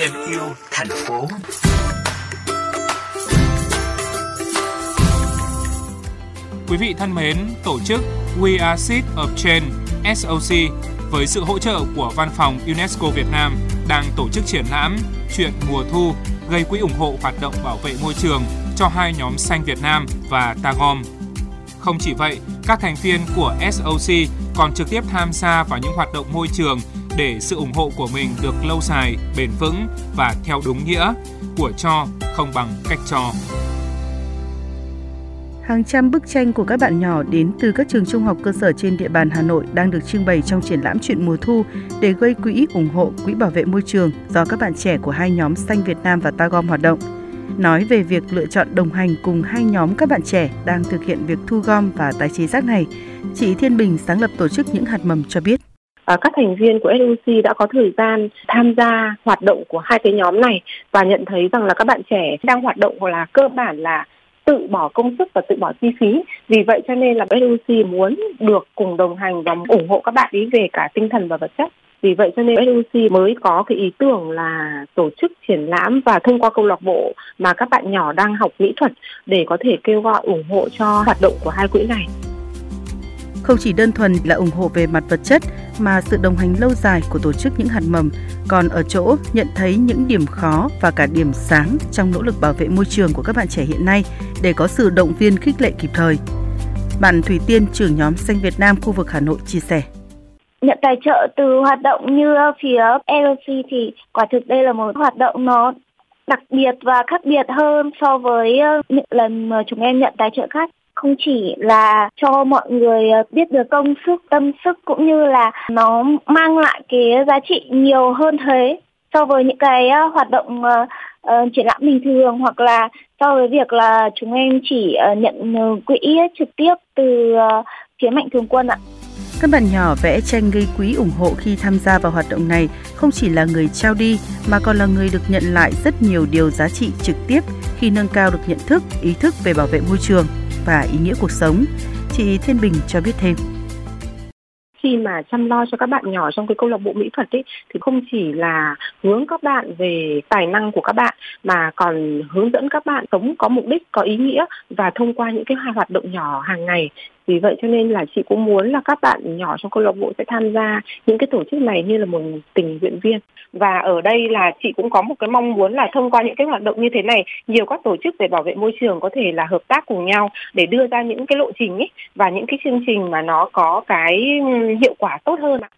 thêm yêu thành phố. Quý vị thân mến, tổ chức We Are Seed of Change SOC với sự hỗ trợ của Văn phòng UNESCO Việt Nam đang tổ chức triển lãm Chuyện mùa thu gây quỹ ủng hộ hoạt động bảo vệ môi trường cho hai nhóm xanh Việt Nam và Tagom. Không chỉ vậy, các thành viên của SOC còn trực tiếp tham gia vào những hoạt động môi trường để sự ủng hộ của mình được lâu dài, bền vững và theo đúng nghĩa của cho không bằng cách cho. Hàng trăm bức tranh của các bạn nhỏ đến từ các trường trung học cơ sở trên địa bàn Hà Nội đang được trưng bày trong triển lãm chuyện mùa thu để gây quỹ ủng hộ quỹ bảo vệ môi trường do các bạn trẻ của hai nhóm Xanh Việt Nam và Tagom hoạt động. Nói về việc lựa chọn đồng hành cùng hai nhóm các bạn trẻ đang thực hiện việc thu gom và tái chế rác này, chị Thiên Bình sáng lập tổ chức những hạt mầm cho biết các thành viên của SOC đã có thời gian tham gia hoạt động của hai cái nhóm này và nhận thấy rằng là các bạn trẻ đang hoạt động hoặc là cơ bản là tự bỏ công sức và tự bỏ chi phí. Vì vậy cho nên là SOC muốn được cùng đồng hành và ủng hộ các bạn ý về cả tinh thần và vật chất. Vì vậy cho nên SOC mới có cái ý tưởng là tổ chức triển lãm và thông qua câu lạc bộ mà các bạn nhỏ đang học mỹ thuật để có thể kêu gọi ủng hộ cho hoạt động của hai quỹ này. Không chỉ đơn thuần là ủng hộ về mặt vật chất mà sự đồng hành lâu dài của tổ chức những hạt mầm còn ở chỗ nhận thấy những điểm khó và cả điểm sáng trong nỗ lực bảo vệ môi trường của các bạn trẻ hiện nay để có sự động viên khích lệ kịp thời. Bạn Thủy Tiên, trưởng nhóm Xanh Việt Nam khu vực Hà Nội chia sẻ nhận tài trợ từ hoạt động như phía LC thì quả thực đây là một hoạt động nó đặc biệt và khác biệt hơn so với ờ, những lần mà chúng em nhận tài trợ khác không chỉ là cho mọi người ờ, biết được công sức tâm sức cũng như là nó mang lại cái giá trị nhiều hơn thế so với những cái ờ, hoạt động uh, triển lãm bình thường hoặc là so với việc là chúng em chỉ uh, nhận quỹ trực tiếp từ uh, phía mạnh thường quân ạ. Các bạn nhỏ vẽ tranh gây quỹ ủng hộ khi tham gia vào hoạt động này không chỉ là người trao đi mà còn là người được nhận lại rất nhiều điều giá trị trực tiếp khi nâng cao được nhận thức, ý thức về bảo vệ môi trường và ý nghĩa cuộc sống. Chị Thiên Bình cho biết thêm khi mà chăm lo cho các bạn nhỏ trong cái câu lạc bộ mỹ thuật ấy, thì không chỉ là hướng các bạn về tài năng của các bạn, mà còn hướng dẫn các bạn sống có mục đích, có ý nghĩa và thông qua những cái hoạt động nhỏ hàng ngày vì vậy cho nên là chị cũng muốn là các bạn nhỏ trong câu lạc bộ sẽ tham gia những cái tổ chức này như là một tình nguyện viên. Và ở đây là chị cũng có một cái mong muốn là thông qua những cái hoạt động như thế này, nhiều các tổ chức về bảo vệ môi trường có thể là hợp tác cùng nhau để đưa ra những cái lộ trình ấy và những cái chương trình mà nó có cái ừ, hiệu quả tốt hơn ạ.